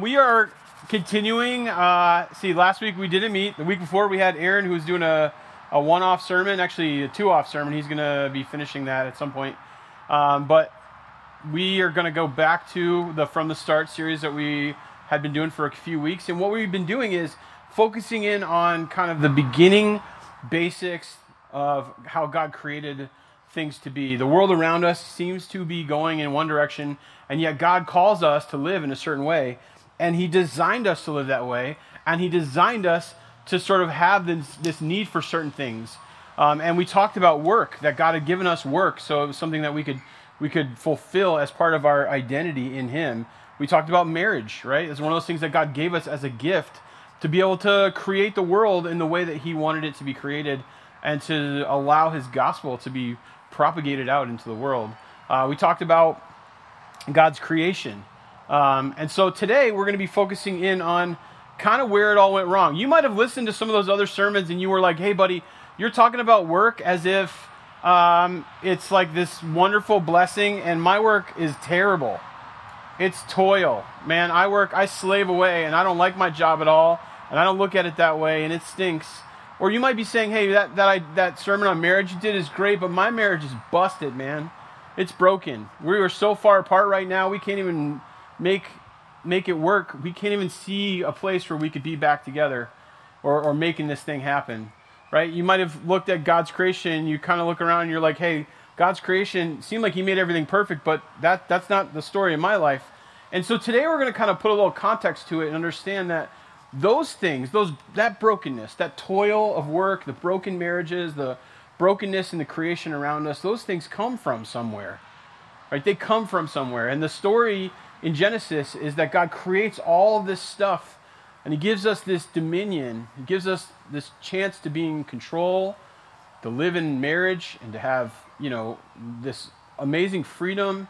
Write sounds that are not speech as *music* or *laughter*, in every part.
We are continuing. Uh, see, last week we didn't meet. The week before we had Aaron, who was doing a, a one off sermon, actually a two off sermon. He's going to be finishing that at some point. Um, but we are going to go back to the From the Start series that we had been doing for a few weeks. And what we've been doing is focusing in on kind of the beginning basics of how God created things to be. The world around us seems to be going in one direction, and yet God calls us to live in a certain way. And He designed us to live that way, and He designed us to sort of have this, this need for certain things. Um, and we talked about work, that God had given us work, so it was something that we could, we could fulfill as part of our identity in Him. We talked about marriage, right? It's one of those things that God gave us as a gift to be able to create the world in the way that He wanted it to be created and to allow His gospel to be propagated out into the world. Uh, we talked about God's creation. Um, and so today we're going to be focusing in on kind of where it all went wrong. You might have listened to some of those other sermons and you were like, hey, buddy, you're talking about work as if um, it's like this wonderful blessing, and my work is terrible. It's toil. Man, I work, I slave away, and I don't like my job at all, and I don't look at it that way, and it stinks. Or you might be saying, hey, that, that, I, that sermon on marriage you did is great, but my marriage is busted, man. It's broken. We are so far apart right now, we can't even make, make it work. We can't even see a place where we could be back together or, or making this thing happen, right? You might have looked at God's creation, you kind of look around and you're like, hey, God's creation seemed like He made everything perfect, but that, that's not the story of my life. And so today we're going to kind of put a little context to it and understand that those things, those that brokenness, that toil of work, the broken marriages, the brokenness in the creation around us, those things come from somewhere. Right? They come from somewhere. And the story in Genesis is that God creates all this stuff and he gives us this dominion. He gives us this chance to be in control, to live in marriage and to have, you know, this amazing freedom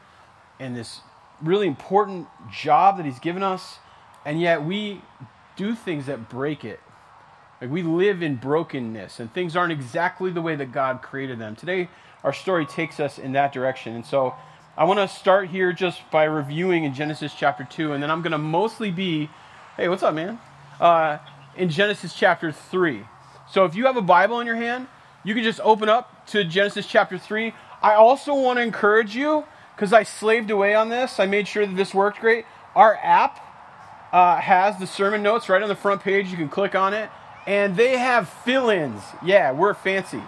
and this really important job that he's given us. And yet we do things that break it. Like we live in brokenness and things aren't exactly the way that God created them. Today, our story takes us in that direction. And so I want to start here just by reviewing in Genesis chapter 2, and then I'm going to mostly be, hey, what's up, man? Uh, in Genesis chapter 3. So if you have a Bible in your hand, you can just open up to Genesis chapter 3. I also want to encourage you, because I slaved away on this, I made sure that this worked great. Our app uh, has the sermon notes right on the front page. You can click on it, and they have fill ins. Yeah, we're fancy,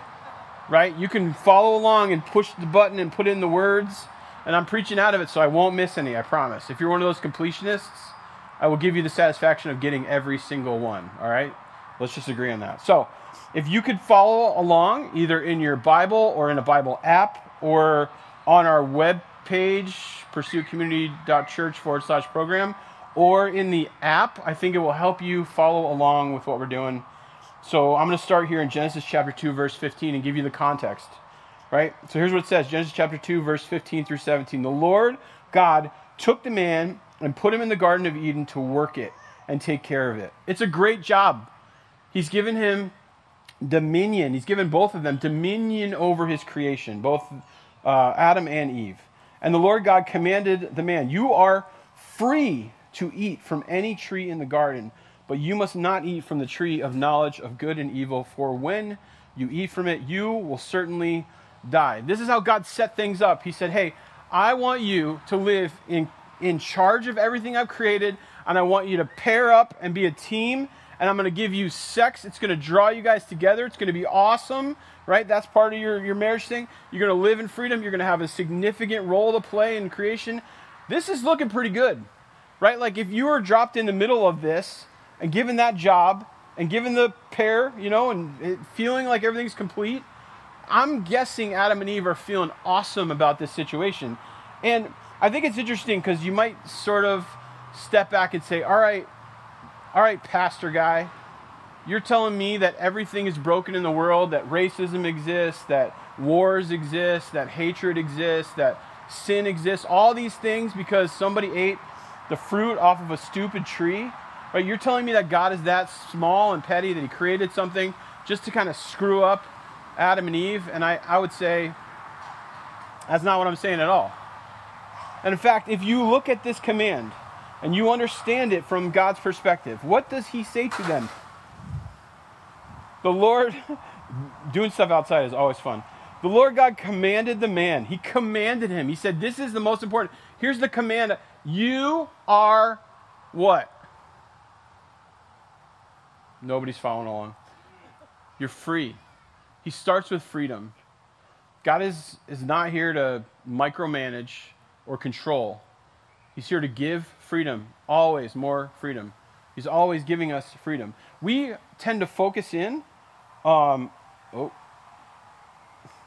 right? You can follow along and push the button and put in the words. And I'm preaching out of it, so I won't miss any, I promise. If you're one of those completionists, I will give you the satisfaction of getting every single one, all right? Let's just agree on that. So, if you could follow along either in your Bible or in a Bible app or on our web page, pursuitcommunity.church forward slash program, or in the app. I think it will help you follow along with what we're doing. So I'm going to start here in Genesis chapter 2, verse 15, and give you the context. Right? So here's what it says Genesis chapter 2, verse 15 through 17. The Lord God took the man and put him in the Garden of Eden to work it and take care of it. It's a great job. He's given him dominion. He's given both of them dominion over his creation, both uh, Adam and Eve. And the Lord God commanded the man, You are free to eat from any tree in the garden, but you must not eat from the tree of knowledge of good and evil, for when you eat from it, you will certainly die. This is how God set things up. He said, Hey, I want you to live in, in charge of everything I've created, and I want you to pair up and be a team, and I'm going to give you sex. It's going to draw you guys together. It's going to be awesome, right? That's part of your, your marriage thing. You're going to live in freedom. You're going to have a significant role to play in creation. This is looking pretty good right? Like if you were dropped in the middle of this and given that job and given the pair, you know, and feeling like everything's complete, I'm guessing Adam and Eve are feeling awesome about this situation. And I think it's interesting because you might sort of step back and say, all right, all right, pastor guy, you're telling me that everything is broken in the world, that racism exists, that wars exist, that hatred exists, that sin exists, all these things because somebody ate the fruit off of a stupid tree. Right? You're telling me that God is that small and petty that he created something just to kind of screw up Adam and Eve? And I, I would say that's not what I'm saying at all. And in fact, if you look at this command, and you understand it from God's perspective, what does He say to them? The Lord, *laughs* doing stuff outside is always fun. The Lord God commanded the man. He commanded him. He said, This is the most important. Here's the command. You are what? Nobody's following along. You're free. He starts with freedom. God is, is not here to micromanage or control. He's here to give freedom, always more freedom. He's always giving us freedom. We tend to focus in. Um, oh,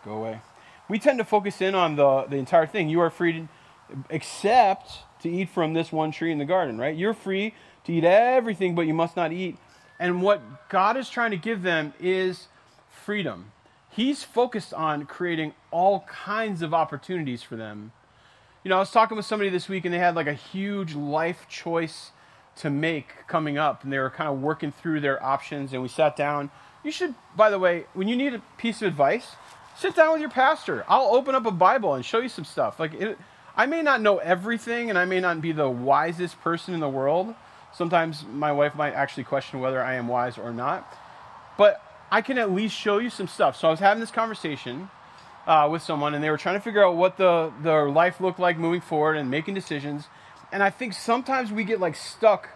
go away. We tend to focus in on the, the entire thing. You are free to, except to eat from this one tree in the garden, right? You're free to eat everything, but you must not eat. And what God is trying to give them is freedom. He's focused on creating all kinds of opportunities for them. You know, I was talking with somebody this week and they had like a huge life choice to make coming up and they were kind of working through their options and we sat down. You should, by the way, when you need a piece of advice, sit down with your pastor. I'll open up a Bible and show you some stuff. Like, it, I may not know everything and I may not be the wisest person in the world. Sometimes my wife might actually question whether I am wise or not. But I can at least show you some stuff. So I was having this conversation uh, with someone, and they were trying to figure out what the their life looked like moving forward and making decisions. And I think sometimes we get like stuck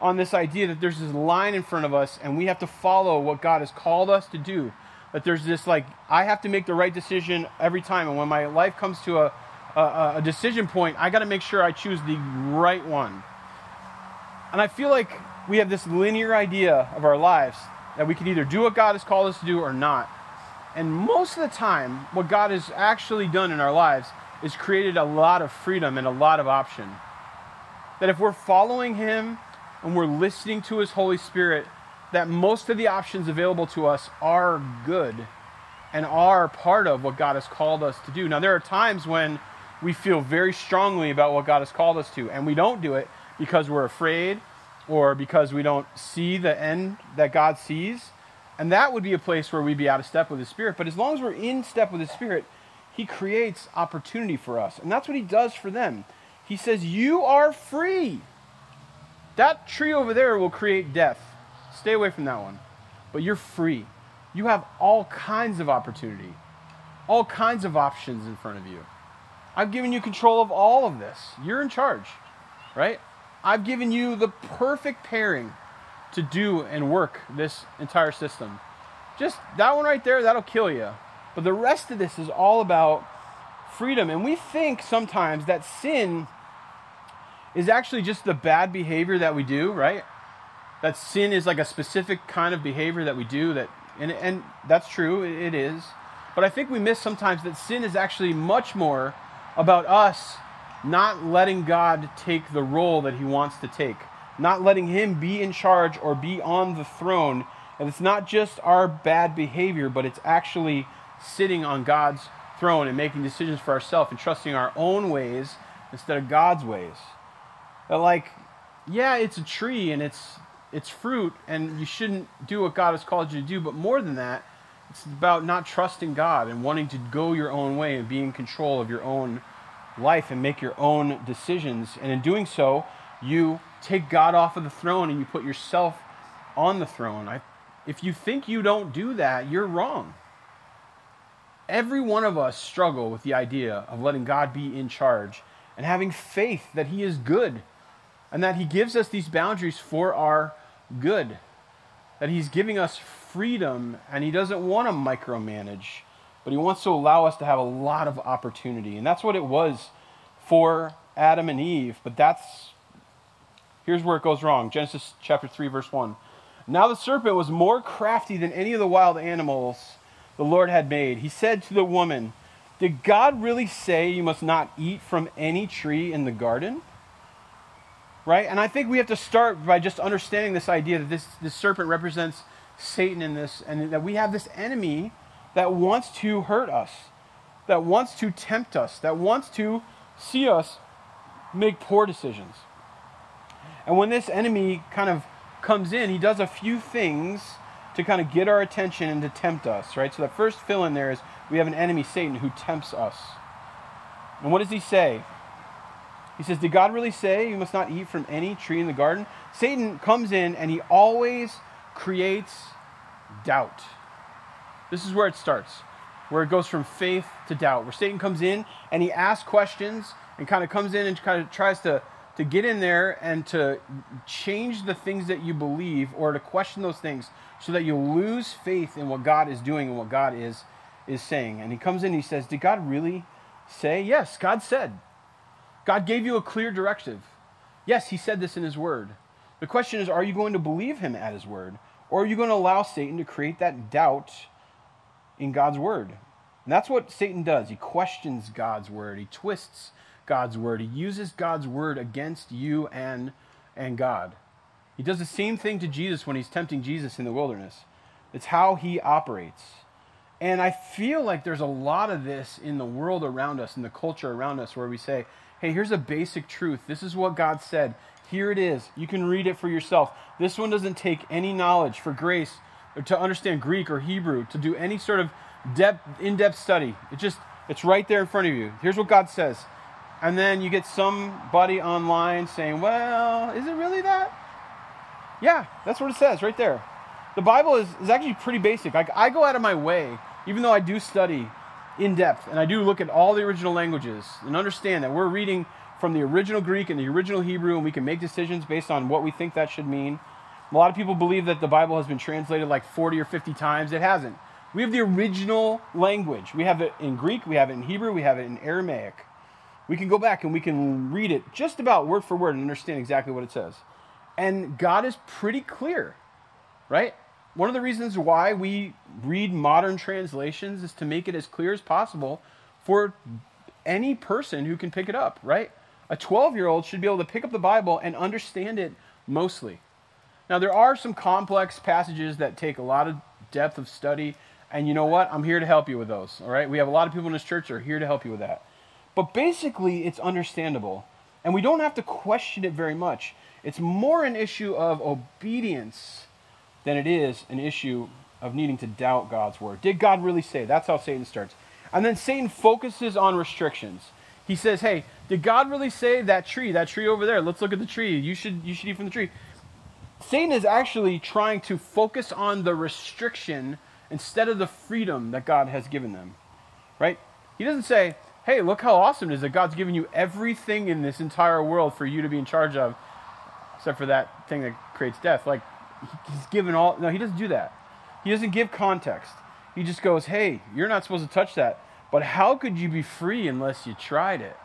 on this idea that there's this line in front of us, and we have to follow what God has called us to do. That there's this like I have to make the right decision every time, and when my life comes to a a, a decision point, I got to make sure I choose the right one. And I feel like we have this linear idea of our lives that we can either do what God has called us to do or not. And most of the time, what God has actually done in our lives is created a lot of freedom and a lot of option. That if we're following Him and we're listening to His Holy Spirit, that most of the options available to us are good and are part of what God has called us to do. Now, there are times when we feel very strongly about what God has called us to, and we don't do it because we're afraid or because we don't see the end that God sees. And that would be a place where we'd be out of step with His Spirit. But as long as we're in step with His Spirit, He creates opportunity for us. And that's what He does for them. He says, You are free. That tree over there will create death. Stay away from that one. But you're free. You have all kinds of opportunity, all kinds of options in front of you. I've given you control of all of this. You're in charge, right? I've given you the perfect pairing to do and work this entire system. Just that one right there, that'll kill you. But the rest of this is all about freedom. And we think sometimes that sin is actually just the bad behavior that we do, right? That sin is like a specific kind of behavior that we do that and and that's true, it is. But I think we miss sometimes that sin is actually much more about us not letting God take the role that he wants to take, not letting him be in charge or be on the throne. And it's not just our bad behavior, but it's actually sitting on God's throne and making decisions for ourselves and trusting our own ways instead of God's ways. That like, yeah, it's a tree and it's it's fruit and you shouldn't do what God has called you to do, but more than that, it's about not trusting God and wanting to go your own way and be in control of your own life and make your own decisions. And in doing so, you take God off of the throne and you put yourself on the throne. I, if you think you don't do that, you're wrong. Every one of us struggle with the idea of letting God be in charge and having faith that He is good and that He gives us these boundaries for our good. That He's giving us freedom and He doesn't want to micromanage but he wants to allow us to have a lot of opportunity. And that's what it was for Adam and Eve. But that's, here's where it goes wrong Genesis chapter 3, verse 1. Now the serpent was more crafty than any of the wild animals the Lord had made. He said to the woman, Did God really say you must not eat from any tree in the garden? Right? And I think we have to start by just understanding this idea that this, this serpent represents Satan in this, and that we have this enemy that wants to hurt us, that wants to tempt us, that wants to see us make poor decisions. And when this enemy kind of comes in, he does a few things to kind of get our attention and to tempt us, right? So the first fill in there is we have an enemy, Satan, who tempts us. And what does he say? He says, Did God really say you must not eat from any tree in the garden? Satan comes in and he always creates doubt. This is where it starts, where it goes from faith to doubt, where Satan comes in and he asks questions and kind of comes in and kind of tries to, to get in there and to change the things that you believe or to question those things so that you lose faith in what God is doing and what God is, is saying. And he comes in and he says, Did God really say? Yes, God said. God gave you a clear directive. Yes, he said this in his word. The question is, are you going to believe him at his word? Or are you going to allow Satan to create that doubt in God's word? And that's what Satan does. He questions God's word. He twists God's word. He uses God's word against you and, and God. He does the same thing to Jesus when he's tempting Jesus in the wilderness. It's how he operates. And I feel like there's a lot of this in the world around us, in the culture around us, where we say, hey, here's a basic truth. This is what God said. Here it is. You can read it for yourself. This one doesn't take any knowledge for grace to understand Greek or Hebrew, to do any sort of depth, in-depth study. It just it's right there in front of you. Here's what God says. And then you get somebody online saying, "Well, is it really that?" Yeah, that's what it says right there. The Bible is, is actually pretty basic. Like I go out of my way, even though I do study in depth and I do look at all the original languages and understand that we're reading from the original Greek and the original Hebrew, and we can make decisions based on what we think that should mean. A lot of people believe that the Bible has been translated like 40 or 50 times. It hasn't. We have the original language. We have it in Greek, we have it in Hebrew, we have it in Aramaic. We can go back and we can read it just about word for word and understand exactly what it says. And God is pretty clear, right? One of the reasons why we read modern translations is to make it as clear as possible for any person who can pick it up, right? A 12 year old should be able to pick up the Bible and understand it mostly. Now, there are some complex passages that take a lot of depth of study, and you know what? I'm here to help you with those, all right? We have a lot of people in this church that are here to help you with that. But basically, it's understandable, and we don't have to question it very much. It's more an issue of obedience than it is an issue of needing to doubt God's word. Did God really say? That's how Satan starts. And then Satan focuses on restrictions. He says, "Hey, did God really say that tree, that tree over there? Let's look at the tree. You should you should eat from the tree." Satan is actually trying to focus on the restriction instead of the freedom that God has given them. Right? He doesn't say, "Hey, look how awesome it is that God's given you everything in this entire world for you to be in charge of, except for that thing that creates death." Like he's given all No, he doesn't do that. He doesn't give context. He just goes, "Hey, you're not supposed to touch that." But how could you be free unless you tried it?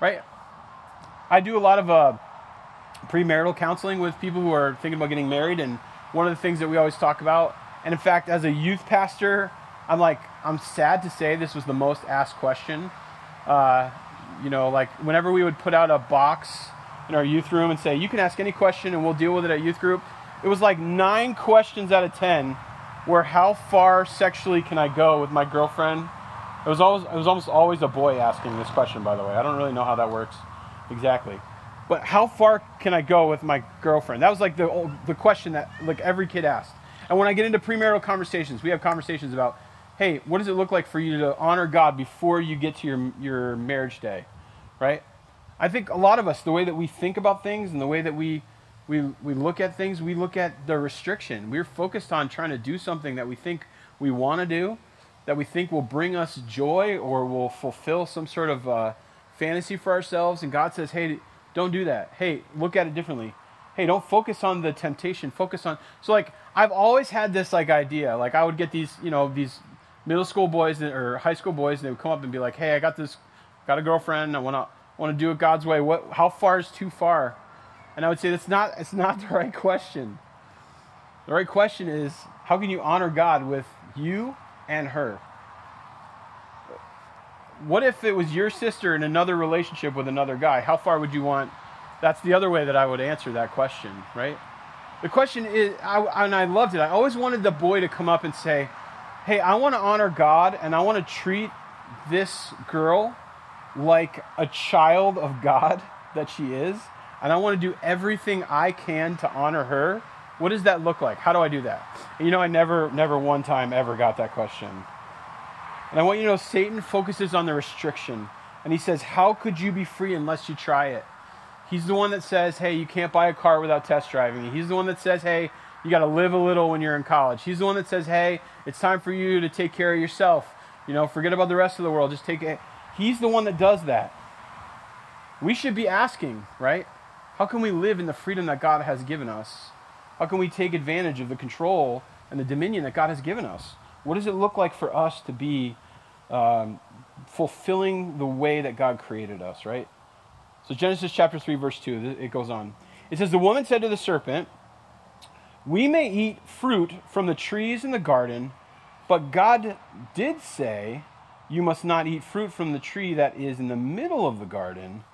Right? I do a lot of uh, premarital counseling with people who are thinking about getting married, and one of the things that we always talk about, and in fact, as a youth pastor, I'm like, I'm sad to say this was the most asked question. Uh, you know, like whenever we would put out a box in our youth room and say, you can ask any question and we'll deal with it at youth group, it was like nine questions out of ten where how far sexually can I go with my girlfriend? It was always it was almost always a boy asking this question, by the way. I don't really know how that works exactly. But how far can I go with my girlfriend? That was like the the question that like every kid asked. And when I get into premarital conversations, we have conversations about, hey, what does it look like for you to honor God before you get to your your marriage day, right? I think a lot of us, the way that we think about things and the way that we we, we look at things, we look at the restriction. We're focused on trying to do something that we think we want to do, that we think will bring us joy or will fulfill some sort of uh, fantasy for ourselves. And God says, hey, don't do that. Hey, look at it differently. Hey, don't focus on the temptation. Focus on. So, like, I've always had this, like, idea. Like, I would get these, you know, these middle school boys or high school boys, and they would come up and be like, hey, I got this, got a girlfriend. I want to want to do it God's way. What, how far is too far? And I would say that's not, it's not *laughs* the right question. The right question is how can you honor God with you and her? What if it was your sister in another relationship with another guy? How far would you want? That's the other way that I would answer that question, right? The question is, I, and I loved it. I always wanted the boy to come up and say, Hey, I want to honor God and I want to treat this girl like a child of God that she is and I want to do everything I can to honor her, what does that look like? How do I do that? You know, I never, never one time ever got that question. And I want you to know Satan focuses on the restriction. And he says, How could you be free unless you try it? He's the one that says, Hey, you can't buy a car without test driving. He's the one that says, Hey, you got to live a little when you're in college. He's the one that says, Hey, it's time for you to take care of yourself. You know, forget about the rest of the world. Just take it. He's the one that does that. We should be asking, right? How can we live in the freedom that God has given us? How can we take advantage of the control and the dominion that God has given us? What does it look like for us to be um, fulfilling the way that God created us, right? So, Genesis chapter 3, verse 2, it goes on. It says, The woman said to the serpent, We may eat fruit from the trees in the garden, but God did say, You must not eat fruit from the tree that is in the middle of the garden,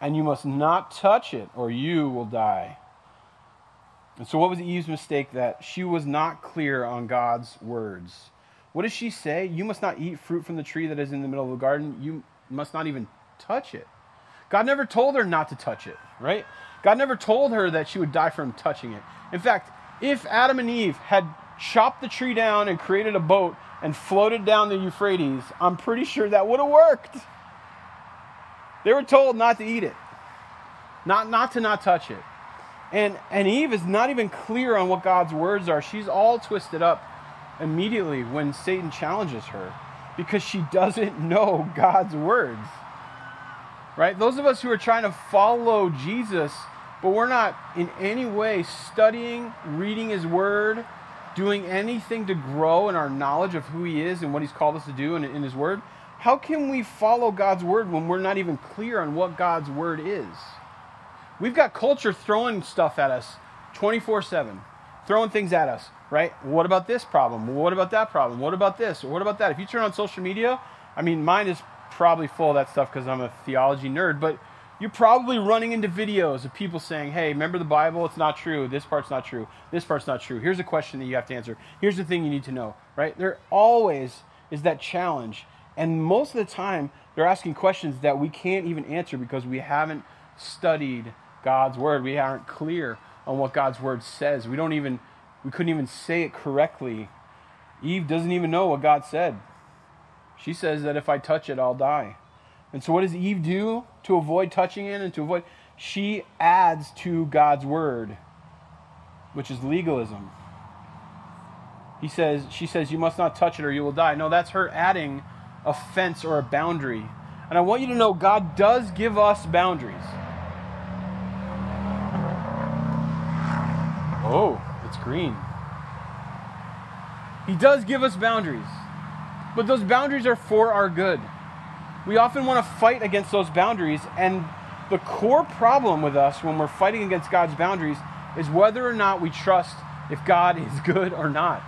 and you must not touch it, or you will die. And so, what was Eve's mistake? That she was not clear on God's words. What does she say? You must not eat fruit from the tree that is in the middle of the garden. You must not even touch it. God never told her not to touch it, right? God never told her that she would die from touching it. In fact, if Adam and Eve had chopped the tree down and created a boat and floated down the Euphrates, I'm pretty sure that would have worked. They were told not to eat it, not, not to not touch it. And, and Eve is not even clear on what God's words are. She's all twisted up immediately when Satan challenges her because she doesn't *laughs* know God's words. Right? Those of us who are trying to follow Jesus, but we're not in any way studying, reading his word, doing anything to grow in our knowledge of who he is and what he's called us to do in, in his word, how can we follow God's word when we're not even clear on what God's word is? We've got culture throwing stuff at us 24 7, throwing things at us, right? What about this problem? What about that problem? What about this? What about that? If you turn on social media, I mean, mine is probably full of that stuff because I'm a theology nerd, but you're probably running into videos of people saying, hey, remember the Bible? It's not true. This part's not true. This part's not true. Here's a question that you have to answer. Here's the thing you need to know, right? There always is that challenge. And most of the time, they're asking questions that we can't even answer because we haven't studied God's word. We aren't clear on what God's word says. We don't even we couldn't even say it correctly. Eve doesn't even know what God said. She says that if I touch it, I'll die. And so what does Eve do to avoid touching it and to avoid she adds to God's word, which is legalism. He says she says you must not touch it or you will die. No, that's her adding a fence or a boundary. And I want you to know God does give us boundaries. Oh, it's green. He does give us boundaries, but those boundaries are for our good. We often want to fight against those boundaries, and the core problem with us when we're fighting against God's boundaries is whether or not we trust if God is *laughs* good or not.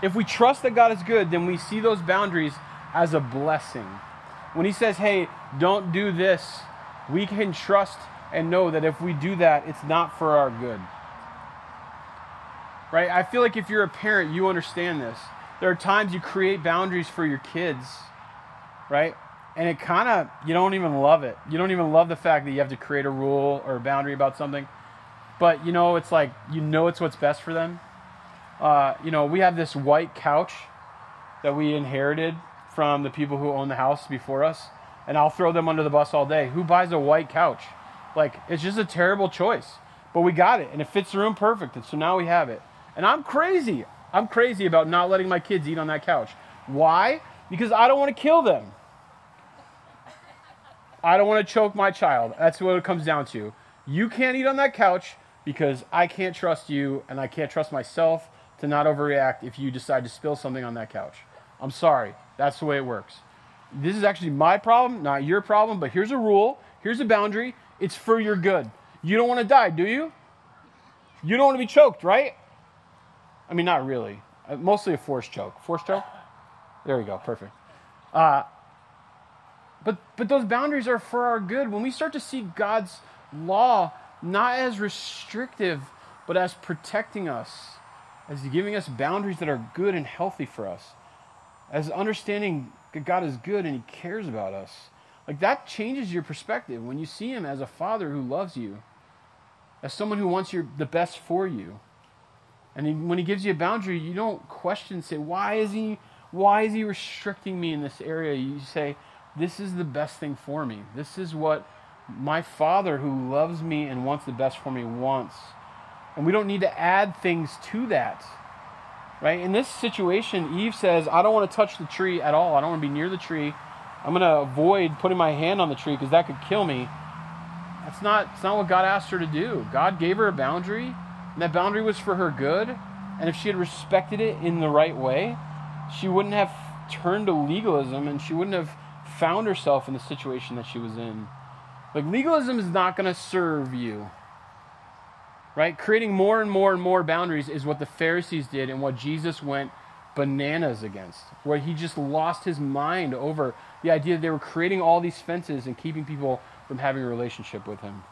If we trust that God is good, then we see those boundaries as a blessing. When He says, hey, don't do this, we can trust and know that if we do that, it's not for our good right? I feel like if you're a parent, you understand this. There are times you create boundaries for your kids, right? And it kind of, you don't even love it. You don't even love the fact that you have to create a rule or a boundary about something. But, you know, it's like, you know, it's what's best for them. Uh, you know, we have this white couch that we inherited from the people who own the house before us. And I'll throw them under the bus all day. Who buys a white couch? Like, it's just a terrible choice. But we got it, and it fits the room perfect. And so now we have it. And I'm crazy. I'm crazy about not letting my kids eat on that couch. Why? Because I don't want to kill them. I don't want to choke my child. That's what it comes down to. You can't eat on that couch because I can't trust you and I can't trust myself to not overreact if you decide to spill something on that couch. I'm sorry. That's the way it works. This is actually my problem, not your problem, but here's a rule, here's a boundary. It's for your good. You don't want to die, do you? You don't want to be choked, right? I mean, not really. Uh, mostly a force choke. Force choke? There we go. Perfect. Uh, but, but those boundaries are for our good. When we start to see God's law not as restrictive, but as protecting us, as giving us boundaries that are good and healthy for us, as understanding that God is good and He cares about us, like that changes your perspective when you see Him as a Father who loves you, as someone who wants your, the best for you. And he, when he gives you a boundary, you don't question, say, why is he, why is he restricting me in this area? You say, this is the best thing for me. This is what my Father who loves me and wants the best for me wants. And we don't need to add things to that. Right? In this situation, Eve says, I don't want to touch the tree at all. I don't want to be near the tree. I'm going to avoid putting my hand on the tree because that could kill me. That's not, that's not what God asked her to do. God gave her a boundary, and that boundary was for her good. And if she had respected it in the right way, she wouldn't have turned to legalism and she wouldn't have found herself in the situation that she was in. Like, legalism is not going to serve you. Right? Creating more and more and more boundaries is what the Pharisees did and what Jesus went bananas against, where he just lost his mind over the idea that they were creating all these fences and keeping people from having a relationship with him.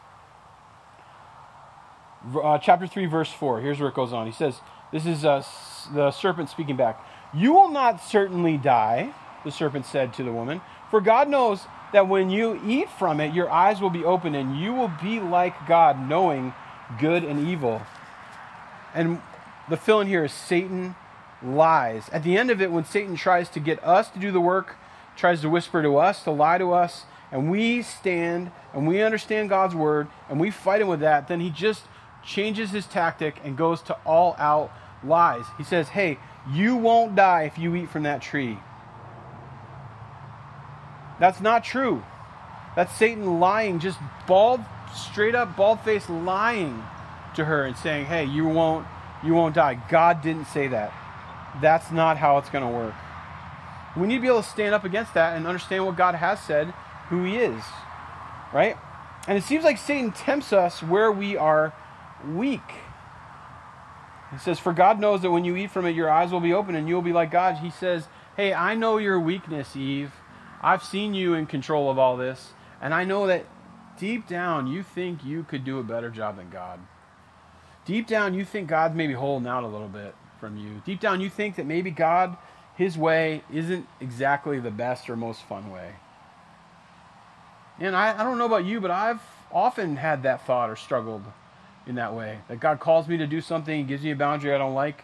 Uh, chapter 3, verse 4, here's where it goes on. He says, This is uh, the serpent speaking back. You will not certainly die, the serpent said to the woman, for God knows that when you eat from it, your eyes will be open and you will be like God, knowing good and evil. And the fill in here is Satan lies. At the end of it, when Satan tries to get us to do the work, tries to whisper to us, to lie to us, and we stand and we understand God's word and we fight him with that, then he just changes his tactic and goes to all out lies. He says, Hey, you won't die if you eat from that tree. That's not true. That's Satan lying, just bald, straight up, bald faced lying to her and saying, "Hey, you won't, you won't die." God didn't say that. That's not how it's going to work. We need to be able to stand up against that and understand what God has said, who He is, right? And it seems like Satan tempts us where we are weak. He says, For God knows that when you eat from it, your eyes will be open and you will be like God. He says, Hey, I know your weakness, Eve. I've seen you in control of all this, and I know that deep down you think you could do a better job than God. Deep down you think God's maybe holding out a little bit from you. Deep down you think that maybe God, his way, isn't exactly the best or most fun way. And I, I don't know about you, but I've often had that thought or struggled in that way. That God calls me to do something, He gives me a boundary I don't like.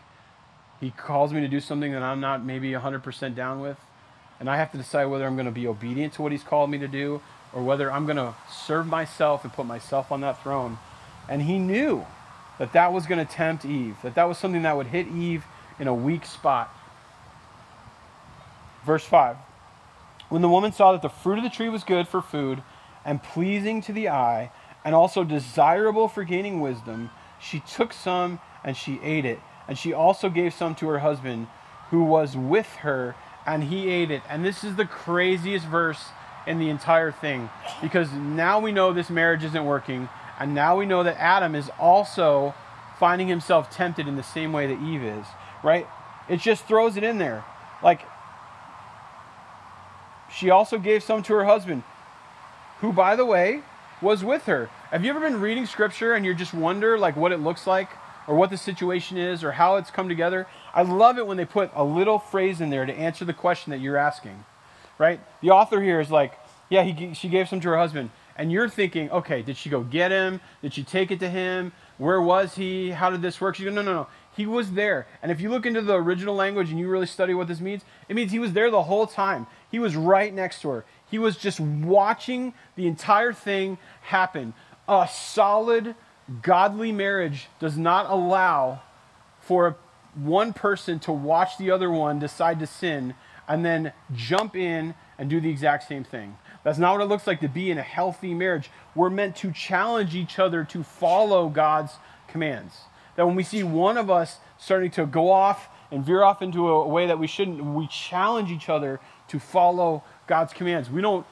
He calls me to do something that I'm not maybe 100% down with and I have to decide whether I'm going to be obedient to what He's called me to do or whether I'm going to serve myself and put myself on that throne. And He knew that that was going to tempt Eve, that that was something that would hit Eve in a weak spot. Verse 5 When the woman saw that the fruit of the tree was good for food and pleasing to the eye, and also desirable for gaining wisdom, she took some and she ate it. And she also gave some to her husband who was with her, and he ate it. And this is the craziest verse in the entire thing because now we know this marriage isn't working, and now we know that Adam is also finding himself tempted in the same way that Eve is, right? It just throws it in there. Like, she also gave some to her husband, who, by the way, was with her. Have you ever been reading scripture and you just wonder, like, what it looks like? or what the situation is or how it's come together. I love it when they put a little phrase in there to answer the question that you're asking, right? The author here is like, yeah, he, she gave some to her husband. And you're thinking, okay, did she go get him? Did she take it to him? Where was he? How did this work? She go, no, no, no. He was there. And if you look into the original language and you really study what this means, it means he was there the whole time. He was right next to her. He was just watching the entire thing happen. A solid godly marriage does not allow for one person to watch the other one decide to sin and then jump in and do the exact same thing. That's not what it looks like to be in a healthy marriage. We're meant to challenge each other to follow God's commands. That when we see one of us starting to go off and veer off into a way that we shouldn't, we challenge each other to follow God's commands. We don't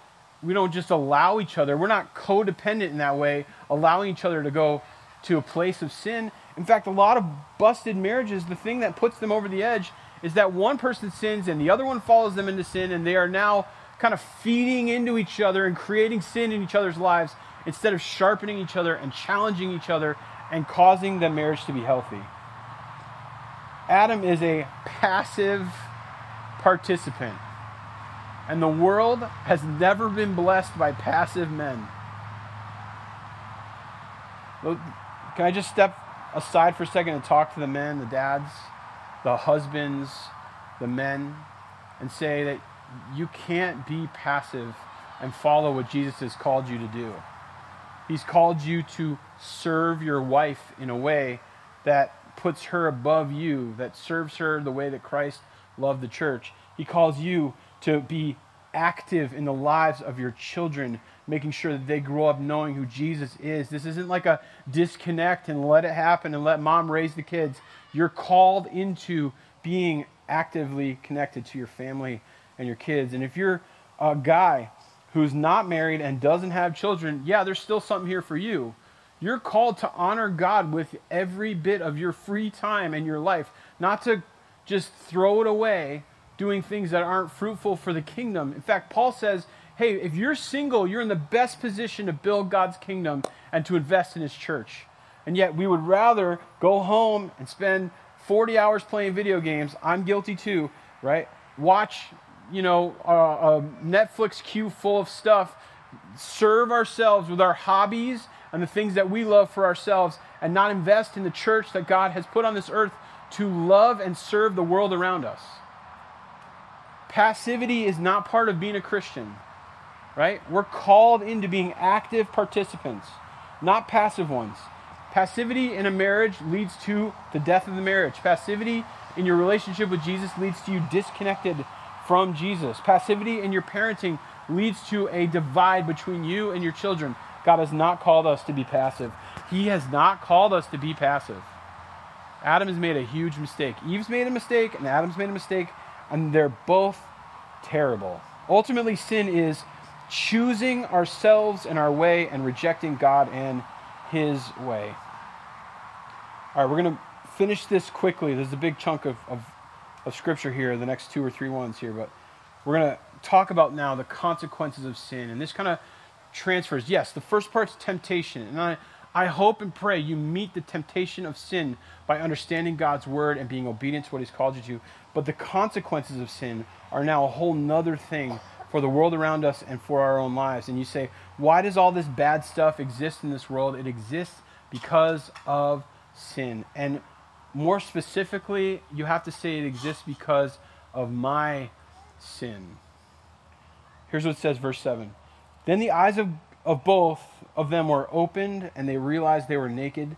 we don't just allow each other. We're not codependent in that way, allowing each other to go to a place of sin. In fact, a lot of busted marriages, the thing that puts them over the edge is that one person sins and the other one follows them into sin, and they are now kind of feeding into each other and creating sin in each other's lives instead of sharpening each other and challenging each other and causing the marriage to be healthy. Adam is a passive participant. And the world has never been blessed by passive men. Can I just step aside for a second and talk to the men, the dads, the husbands, the men, and say that you can't be passive and follow what Jesus has called you to do. He's called you to serve your wife in a way that puts her above you, that serves her the way that Christ loved the church. He calls you to be active in the lives of your children, making sure that they grow up knowing who Jesus is. This isn't like a disconnect and let it happen and let mom raise the kids. You're called into being actively connected to your family and your kids. And if you're a guy who's not married and doesn't have children, yeah, there's still something here for you. You're called to honor God with every bit of your free time and your life, not to just throw it away doing things that aren't fruitful for the kingdom. In fact, Paul says, hey, if you're single, you're in the best position to build God's kingdom and to invest in his church. And yet, we would rather go home and spend 40 hours playing video games. I'm guilty too, right? Watch, you know, a, a Netflix queue full of stuff, serve ourselves with our hobbies and the things that we love for ourselves, and not invest in the church that God has put on this earth to love and serve the world around us. Passivity is not part of being a Christian, right? We're called into being active participants, not passive ones. Passivity in a marriage leads to the death of the marriage. Passivity in your relationship with Jesus leads to you disconnected from Jesus. Passivity in your parenting leads to a divide between you and your children. God has not called us to be passive. He has not called us to be passive. Adam has made a huge mistake. Eve's made a mistake, and Adam's made a mistake, and they're both terrible. Ultimately, sin is choosing ourselves and our way and rejecting God and His way. All right, we're going to finish this quickly. There's a big chunk of, of, of scripture here, the next two or three ones here, but we're going to talk about now the consequences of sin. And this kind of transfers. Yes, the first part's temptation. And I, I hope and pray you meet the temptation of sin by understanding God's word and being obedient to what He's called you to. But the consequences of sin are now a whole nother thing for the world around us and for our own lives. And you say, why does all this bad stuff exist in this world? It exists because of sin. And more specifically, you have to say it exists because of my sin. Here's what it says, verse 7. Then the eyes of, of both of them were opened, and they realized they were naked.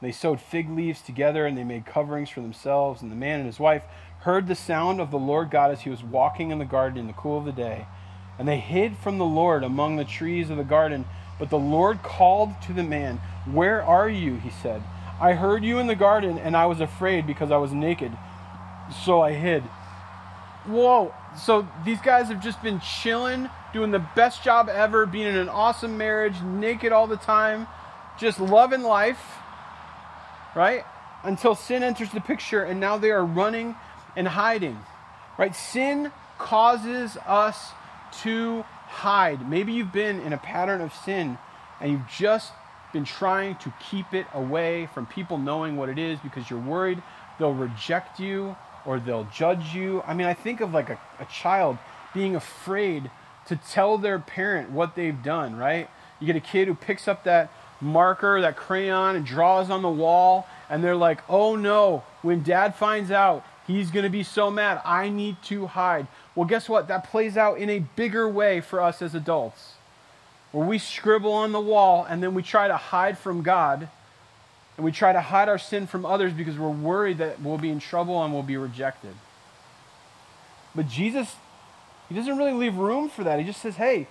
They sewed fig leaves together, and they made coverings for themselves. And the man and his wife heard the sound of the Lord God as he was walking in the garden in the cool of the day. And they hid from the Lord among the trees of the garden. But the Lord called to the man, Where are you? He said, I heard you in the garden, and I was afraid because I was naked. So I hid. Whoa. So these guys have just been chilling doing the best job ever, being in an awesome marriage, naked all the time, just loving life, right? Until sin enters the picture and now they are running and hiding, right? Sin causes us to hide. Maybe you've been in a pattern of sin and you've just been trying to keep it away from people knowing what it is because you're worried they'll reject you or they'll judge you. I mean, I think of like a, a child being afraid to tell their parent what they've done, right? You get a kid who picks up that marker, that crayon, and draws on the wall, and they're like, oh no, when dad finds out, he's going to be so mad. I need to hide. Well, guess what? That plays out in a bigger way for us as adults, where we scribble on the wall and then we try to hide from God. And we try to hide our sin from others because we're worried that we'll be in trouble and we'll be rejected. But Jesus he doesn't really leave room for that. He just says, hey,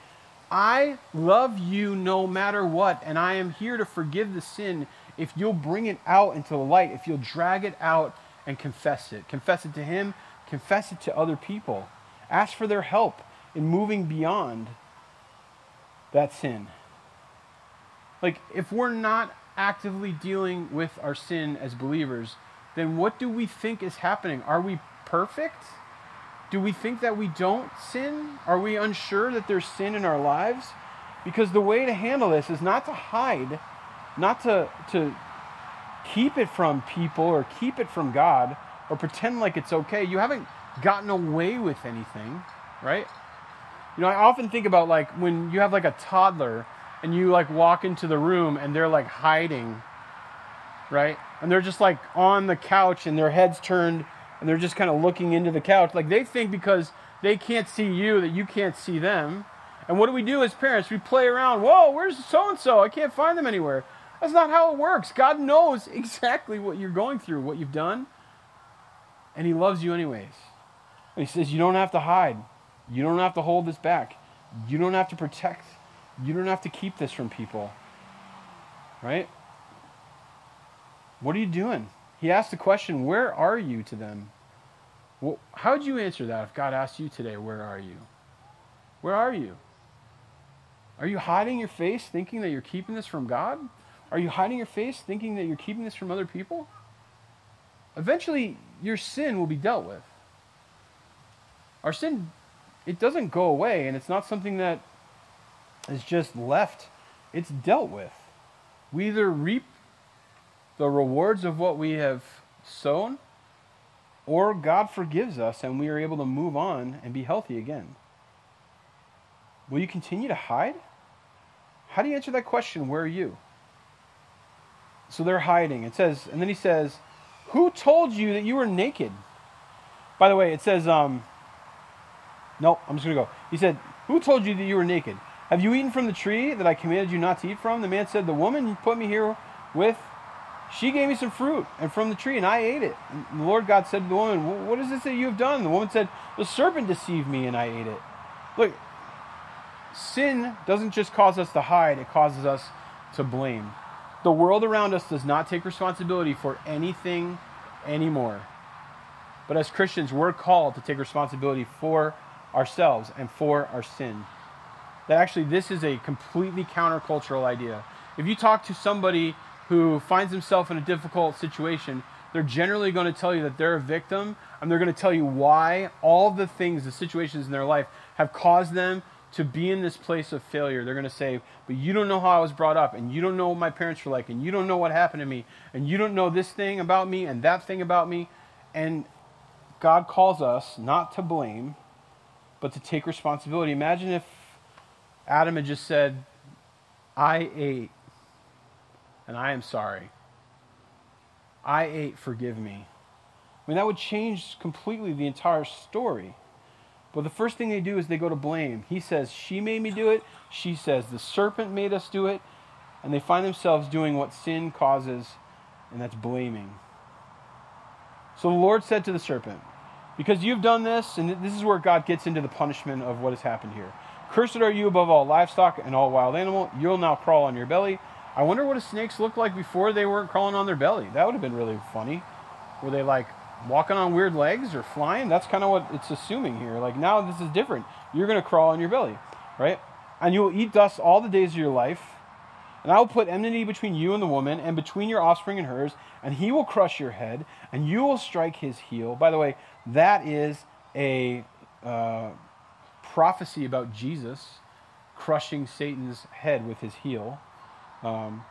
I love you no matter what, and I am here to forgive the sin if you'll bring it out into the light, if you'll drag it out and confess it. Confess it to Him, confess it to other people. Ask for their help in moving beyond that sin. Like, if we're not actively dealing with our sin as believers, then what do we think is happening? Are we perfect? Do we think that we don't sin? Are we unsure that there's sin in our lives? Because the way to handle this is not to hide, not to, to keep it from people or keep it from God or pretend like it's okay. You haven't gotten away with anything, right? You know, I often think about like when you have like a toddler and you like walk into the room and they're like hiding, right? And they're just like on the couch and their heads turned and they're just kind of looking into the couch. Like they think because they can't see you, that you can't see them. And what do we do as parents? We play around. Whoa, where's so and so? I can't find them anywhere. That's not how it works. God knows *laughs* exactly what you're going through, what you've done, and He loves you anyways. And He says, You don't have to hide. You don't have to hold this back. You don't have to protect. You don't have to keep this from people. Right? What are you doing? He asked the question, Where are you to them? Well, how would you answer that if God asked you today, Where are you? Where are you? Are you hiding your face thinking that you're keeping this from God? Are you hiding your face thinking that you're keeping this from other people? Eventually, your sin will be dealt with. Our sin, it doesn't go away, and it's not something that is just left, it's dealt with. We either reap the rewards of what we have sown, or God forgives us and we are able to move on and be healthy again. Will you continue to hide? How do you answer that question? Where are you? So they're hiding. It says, and then he says, Who told you that you were naked? By the way, it says, um, no, I'm just going to go. He said, Who told you that you were naked? Have you eaten from the tree that I commanded you not to eat from? The man said, The woman you put me here with, she gave me some fruit and from the tree, and I ate it. And the Lord God said to the woman, What is this that you have done? The woman said, The serpent deceived me, and I ate it. Look, sin doesn't just cause us to hide, it causes us to blame. The world around us does not take responsibility for anything anymore. But as Christians, we're called to take responsibility for ourselves and for our sin. That actually, this is a completely countercultural idea. If you talk to somebody who finds himself in a difficult situation, they're generally going to tell you that they're a victim and they're going to tell you why all the things, the situations in their life have caused them to be in this place of failure. They're going to say, But you don't know how I was brought up, and you don't know what my parents were like, and you don't know what happened to me, and you don't know this thing about me and that thing about me. And God calls us not to blame, but to take responsibility. Imagine if Adam had just said, I ate, and I am sorry. I ate, forgive me. I mean, that would change completely the entire story. But the first thing they do is they go to blame. He says, She made me do it. She says, The serpent made us do it. And they find themselves doing what sin causes, and that's blaming. So the Lord said to the serpent, Because you've done this, and this is where God gets into the punishment of what has happened here. Cursed are you above all livestock and all wild animal. You'll now crawl on your belly. I wonder what snakes looked like before they weren't crawling on their belly. That would have been really funny. Were they like walking on weird legs or flying. That's kind of what it's assuming here. Like now this is different. You're going to crawl on your belly, right? And you will eat dust all the days of your life. And I will put enmity between you and the woman, and between your offspring and hers, and he will crush your head, and you will strike his heel. By the way, that is a uh, prophecy about Jesus crushing Satan's head with his heel. Um,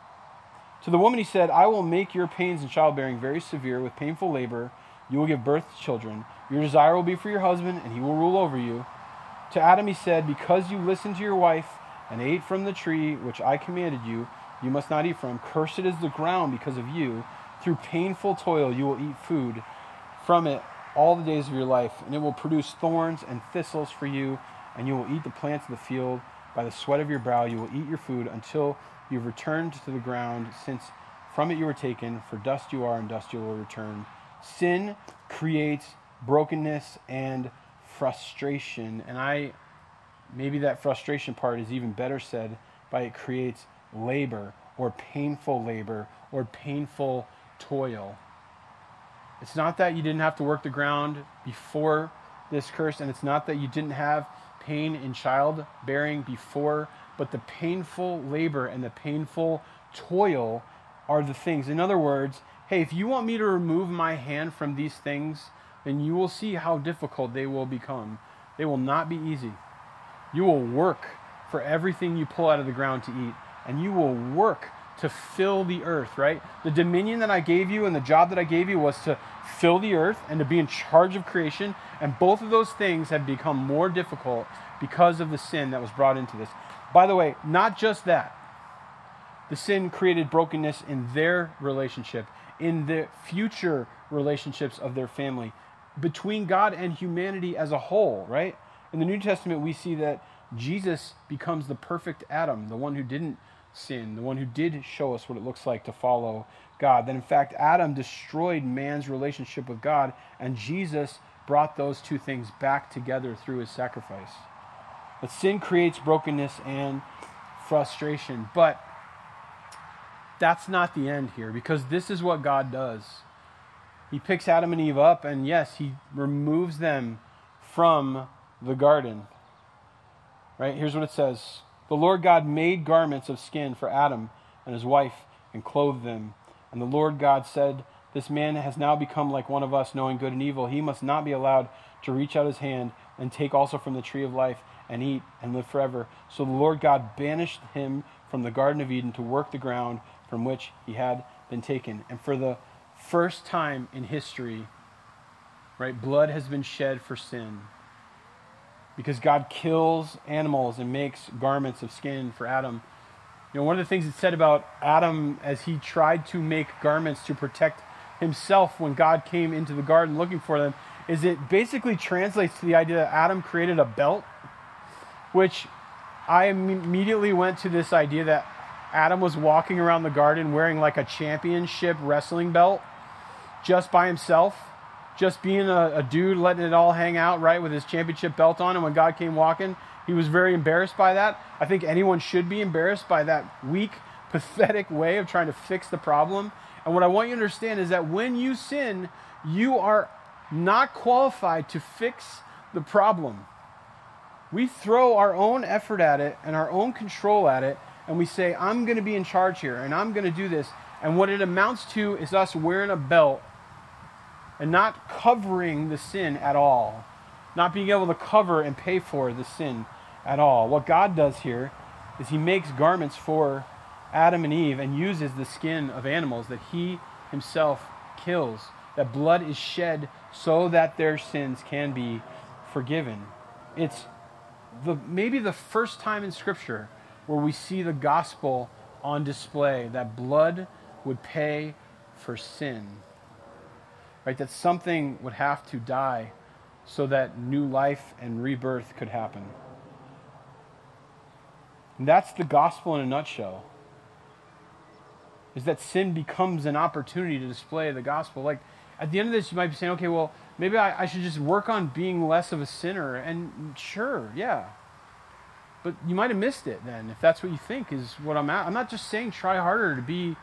to the woman he said, I will make your pains in childbearing very severe with painful labor you will give birth to children. Your desire will be for your husband, and he will rule over you. To Adam he said, Because you listened to your wife and ate from the tree which I commanded you, you must not eat from. Cursed is the ground because of you. Through painful toil you will eat food from it all the days of your life, and it will produce thorns and thistles for you, and you will eat the plants of the field. By the sweat of your brow you will eat your food until you have returned to the ground, since from it you were taken, for dust you are, and dust you will return. Sin creates brokenness and frustration. And I, maybe that frustration part is even better said by it creates labor or painful labor or painful toil. It's not that you didn't have to work the ground before this curse, and it's not that you didn't have pain in childbearing before, but the painful labor and the painful toil are the things. In other words, hey, if you want me to remove my hand from these things, then you will see how difficult they will become. They will not be easy. You will work for everything you pull out of the ground to eat, and you will work to fill the earth, right? The dominion that I gave you and the job that I gave you was to fill the earth and to be in charge of creation, and both of those things have become more difficult because of the sin that was brought into this. By the way, not just that. The sin created brokenness in their relationship in the future relationships of their family, between God and humanity as a whole, right? In the New Testament, we see that Jesus becomes the perfect Adam, the one who didn't sin, the one who did show us what it looks like to follow God. That in fact, Adam destroyed man's relationship with God, and Jesus brought those two things back together through his sacrifice. That sin creates brokenness and frustration, but that's not the end here because this is what God does. He picks Adam and Eve up, and yes, he removes them from the garden. Right? Here's what it says The Lord God made garments of skin for Adam and his wife and clothed them. And the Lord God said, This man has now become like one of us, knowing good and evil. He must not be allowed to reach out his hand and take also from the tree of life and eat and live forever. So the Lord God banished him from the Garden of Eden to work the ground from which he had been taken. And for the first time in history, right, blood has been shed for sin. Because God kills animals and makes garments of skin for Adam. You know, one of the things it said about Adam as he tried to make garments to protect himself when God came into the garden looking for them is it basically translates to the idea that Adam created a belt, which I immediately went to this idea that Adam was walking around the garden wearing like a championship wrestling belt just by himself, just being a, a, dude, letting it all hang out, right, with his championship belt on. And when God came walking, he was very embarrassed by that. I think anyone should be embarrassed by that weak, *laughs* pathetic way of trying to fix the problem. And what I want you to understand is that when you sin, you are not qualified to fix the problem. We throw our own effort at it and our own control at it, and we say, I'm going to be in charge here and I'm going to do this. And what it amounts to is us wearing a belt and not covering the sin at all, not being able to cover and pay for the sin at all. What God does here is He makes garments for Adam and Eve and uses the skin of animals that He Himself kills. That blood is shed so that their sins can be forgiven. It's the maybe the first time in Scripture where we see the gospel on display that blood would pay for sin. Right? That something would have to die so that new life and rebirth could happen. And that's the gospel in a nutshell. Is that sin becomes an opportunity to display the gospel. Like at the end of this, you might be saying, okay, well, maybe I, I should just work on being less of a sinner. And sure, yeah, but you might have missed it then if that's what you think is what I'm at. I'm not just saying try harder to be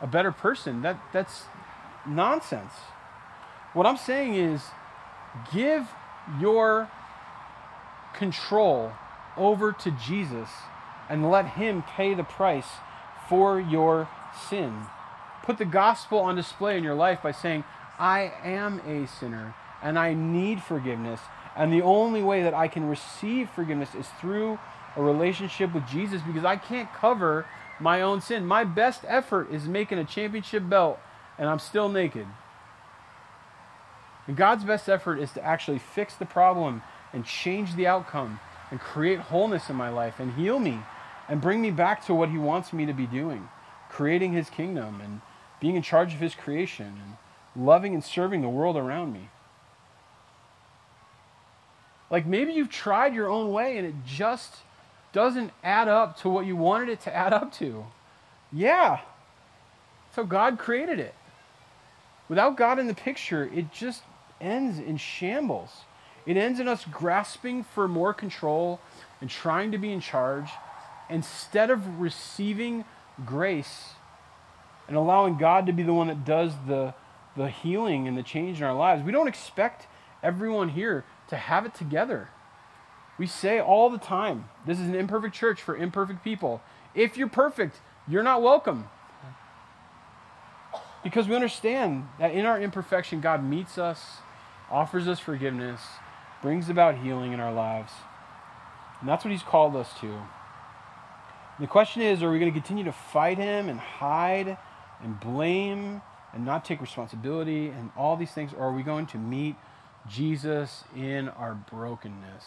a better person. That that's nonsense. What I'm saying is give your control over to Jesus and let him pay the price for your sin. Put the gospel on display in your life by saying, I am a sinner and I need forgiveness. And the only way that I can receive forgiveness is through a relationship with Jesus because I can't cover my own sin. My best effort is making a championship belt and I'm still naked. And God's best effort is to actually fix the problem and change the outcome and create wholeness in my life and heal me and bring me back to what He wants me to be doing creating His kingdom and being in charge of His creation and loving and serving the world around me. Like maybe you've tried your own way and it just doesn't add up to what you wanted it to add up to. Yeah. So God created it. Without God in the picture, it just ends in shambles. It ends in us grasping for more control and trying to be in charge instead of receiving grace and allowing God to be the one that does the, the healing and the change in our lives. We don't expect everyone here to have it together. We say all the time, this is an imperfect church for imperfect people. If you're perfect, you're not welcome. Because we understand that in our imperfection, God meets us, offers us forgiveness, brings about healing in our lives. And that's what He's called us to. the question is are we going to continue to fight Him and hide and blame and not take responsibility and all these things, or are we going to meet Jesus in our brokenness?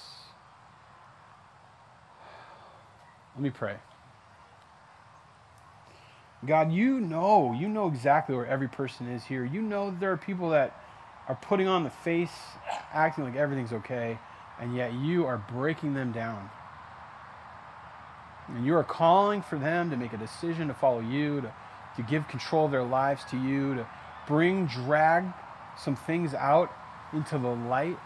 Let me pray. God, you know, you know exactly where every person is here. You know there are people that are putting on the face, acting like everything's okay, and yet you are breaking them down. And you are calling for them to make a decision to follow you, to, to give control of their lives to you, to bring, drag some things out into the light,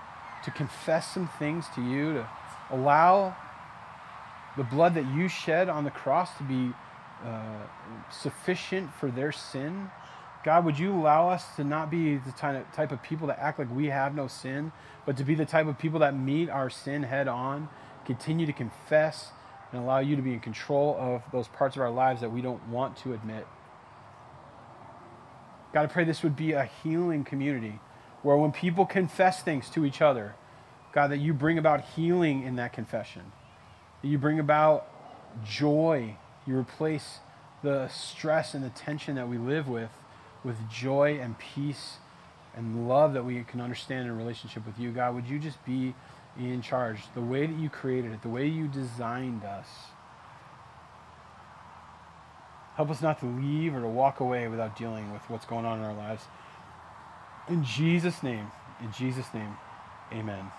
to confess some things to you, to allow the blood that you shed on the cross to be uh, sufficient for their sin. God, would you allow us to not be the type of people that act like we have no sin, but to be the type of people that meet our sin head on, continue to confess, and allow you to be in control of those parts of our lives that we don't want to admit. God, I pray this would be a healing community where when people confess things to each other, God, that you bring about healing in that confession, that you bring about joy, you replace the stress and the tension that we live with with joy and peace and love that we can understand in relationship with you. God, would you just be in charge, the way that you created it, the way you designed us. Help us not to leave or to walk away without dealing with what's going on in our lives. In Jesus' name, in Jesus' name, amen.